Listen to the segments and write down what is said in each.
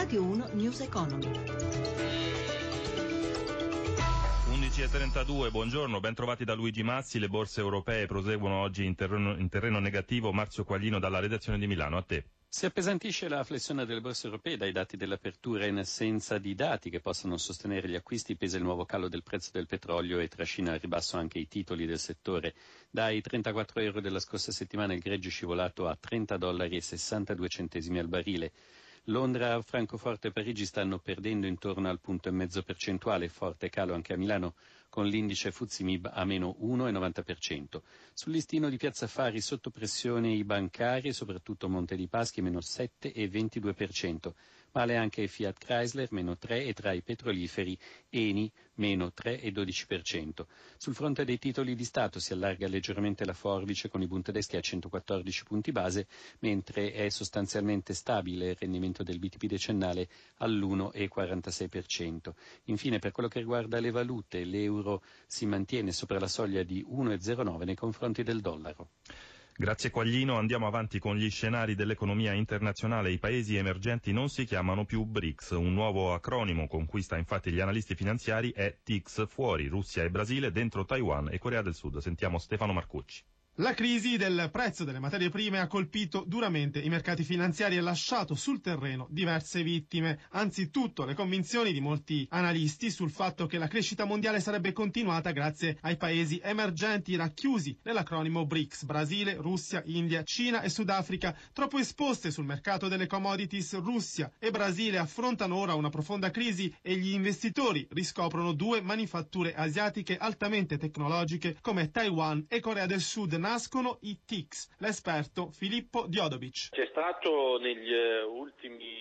Radio 1 News Economy. 11.32, buongiorno, ben trovati da Luigi Massi. Le borse europee proseguono oggi in terreno, in terreno negativo. Marzio Quaglino dalla redazione di Milano, a te. Si appesantisce la flessione delle borse europee dai dati dell'apertura in assenza di dati che possano sostenere gli acquisti, pesa il nuovo calo del prezzo del petrolio e trascina al ribasso anche i titoli del settore. Dai 34 euro della scorsa settimana il greggio è scivolato a 30 dollari e 62 centesimi al barile. Londra, Francoforte e Parigi stanno perdendo intorno al punto e mezzo percentuale, forte calo anche a Milano con l'indice Fuzimib a meno 1,90%. Sul listino di Piazza Fari sotto pressione i bancari, soprattutto Monte di Paschi, meno 7,22%. Male anche Fiat Chrysler, meno 3 e tra i petroliferi Eni, meno 3,12%. Sul fronte dei titoli di Stato si allarga leggermente la forbice con i Bund tedeschi a 114 punti base, mentre è sostanzialmente stabile il rendimento del BTP decennale all'1,46%. Infine, per quello che riguarda le valute, l'euro si mantiene sopra la soglia di 1,09 nei confronti del dollaro. Grazie Quaglino, andiamo avanti con gli scenari dell'economia internazionale. I paesi emergenti non si chiamano più BRICS, un nuovo acronimo conquista infatti gli analisti finanziari è TICS, fuori Russia e Brasile, dentro Taiwan e Corea del Sud. Sentiamo Stefano Marcucci. La crisi del prezzo delle materie prime ha colpito duramente i mercati finanziari e lasciato sul terreno diverse vittime. Anzitutto le convinzioni di molti analisti sul fatto che la crescita mondiale sarebbe continuata grazie ai paesi emergenti racchiusi nell'acronimo BRICS, Brasile, Russia, India, Cina e Sudafrica, troppo esposte sul mercato delle commodities. Russia e Brasile affrontano ora una profonda crisi e gli investitori riscoprono due manifatture asiatiche altamente tecnologiche come Taiwan e Corea del Sud nascono i TICS. L'esperto Filippo Diodovic. C'è stato negli ultimi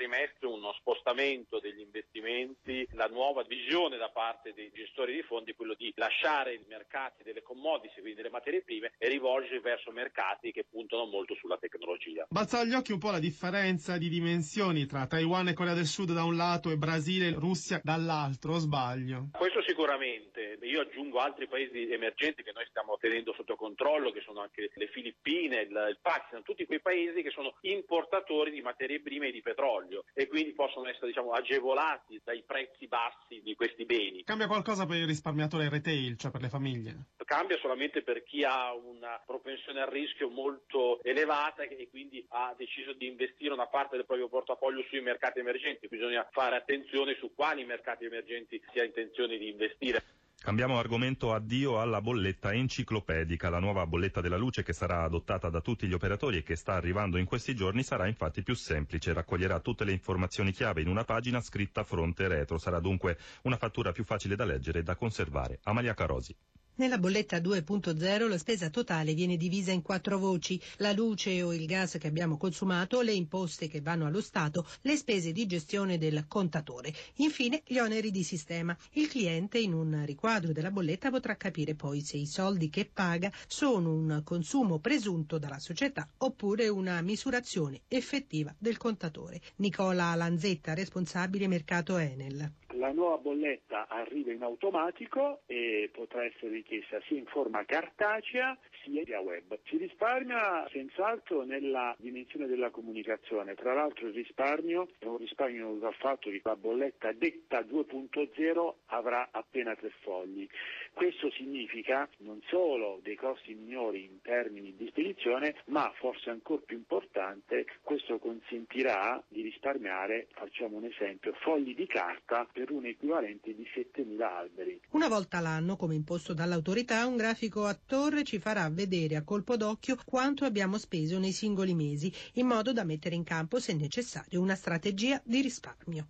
due o tre trimestri uno spostamento degli investimenti, la nuova visione da parte dei gestori di fondi, quello di lasciare i mercati delle commodities, quindi delle materie prime, e rivolgersi verso mercati che puntano molto sulla tecnologia. Balza agli occhi un po' la differenza di dimensioni tra Taiwan e Corea del Sud da un lato e Brasile e Russia dall'altro, o sbaglio? Questo sicuramente. Io aggiungo altri paesi emergenti che noi stiamo tenendo sotto controllo, che sono anche le Filippine, il, il Pakistan, tutti quei paesi che sono importatori di materie prime e di petrolio e quindi possono essere diciamo, agevolati dai prezzi bassi di questi beni. Cambia qualcosa per il risparmiatore retail, cioè per le famiglie? Cambia solamente per chi ha una propensione al rischio molto elevata e quindi ha deciso di investire una parte del proprio portafoglio sui mercati emergenti. Bisogna fare attenzione su quali mercati emergenti si ha intenzione di investire. Cambiamo argomento addio alla bolletta enciclopedica. La nuova bolletta della luce che sarà adottata da tutti gli operatori e che sta arrivando in questi giorni sarà infatti più semplice, raccoglierà tutte le informazioni chiave in una pagina scritta fronte e retro. Sarà dunque una fattura più facile da leggere e da conservare. Amalia Carosi. Nella bolletta 2.0 la spesa totale viene divisa in quattro voci, la luce o il gas che abbiamo consumato, le imposte che vanno allo Stato, le spese di gestione del contatore, infine gli oneri di sistema. Il cliente in un riquadro della bolletta potrà capire poi se i soldi che paga sono un consumo presunto dalla società oppure una misurazione effettiva del contatore. Nicola Lanzetta, responsabile mercato Enel. La nuova bolletta arriva in automatico e potrà essere richiesta sia in forma cartacea sia via web. Si risparmia senz'altro nella dimensione della comunicazione, tra l'altro il risparmio è un risparmio dovuto al fatto che la bolletta detta 2.0 avrà appena tre fogli. Questo significa non solo dei costi minori in termini di spedizione, ma forse ancora più importante, questo consentirà di risparmiare, facciamo un esempio, fogli di carta per un equivalente di 7.000 alberi. Una volta l'anno, come imposto dall'autorità, un grafico a torre ci farà vedere a colpo d'occhio quanto abbiamo speso nei singoli mesi, in modo da mettere in campo, se necessario, una strategia di risparmio.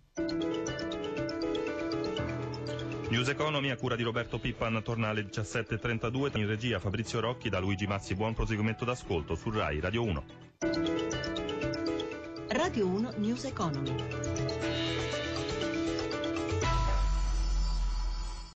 News Economy a cura di Roberto Pippan torna alle 17.32 in regia Fabrizio Rocchi da Luigi Mazzi. Buon proseguimento d'ascolto su RAI Radio 1. Radio 1 News Economy.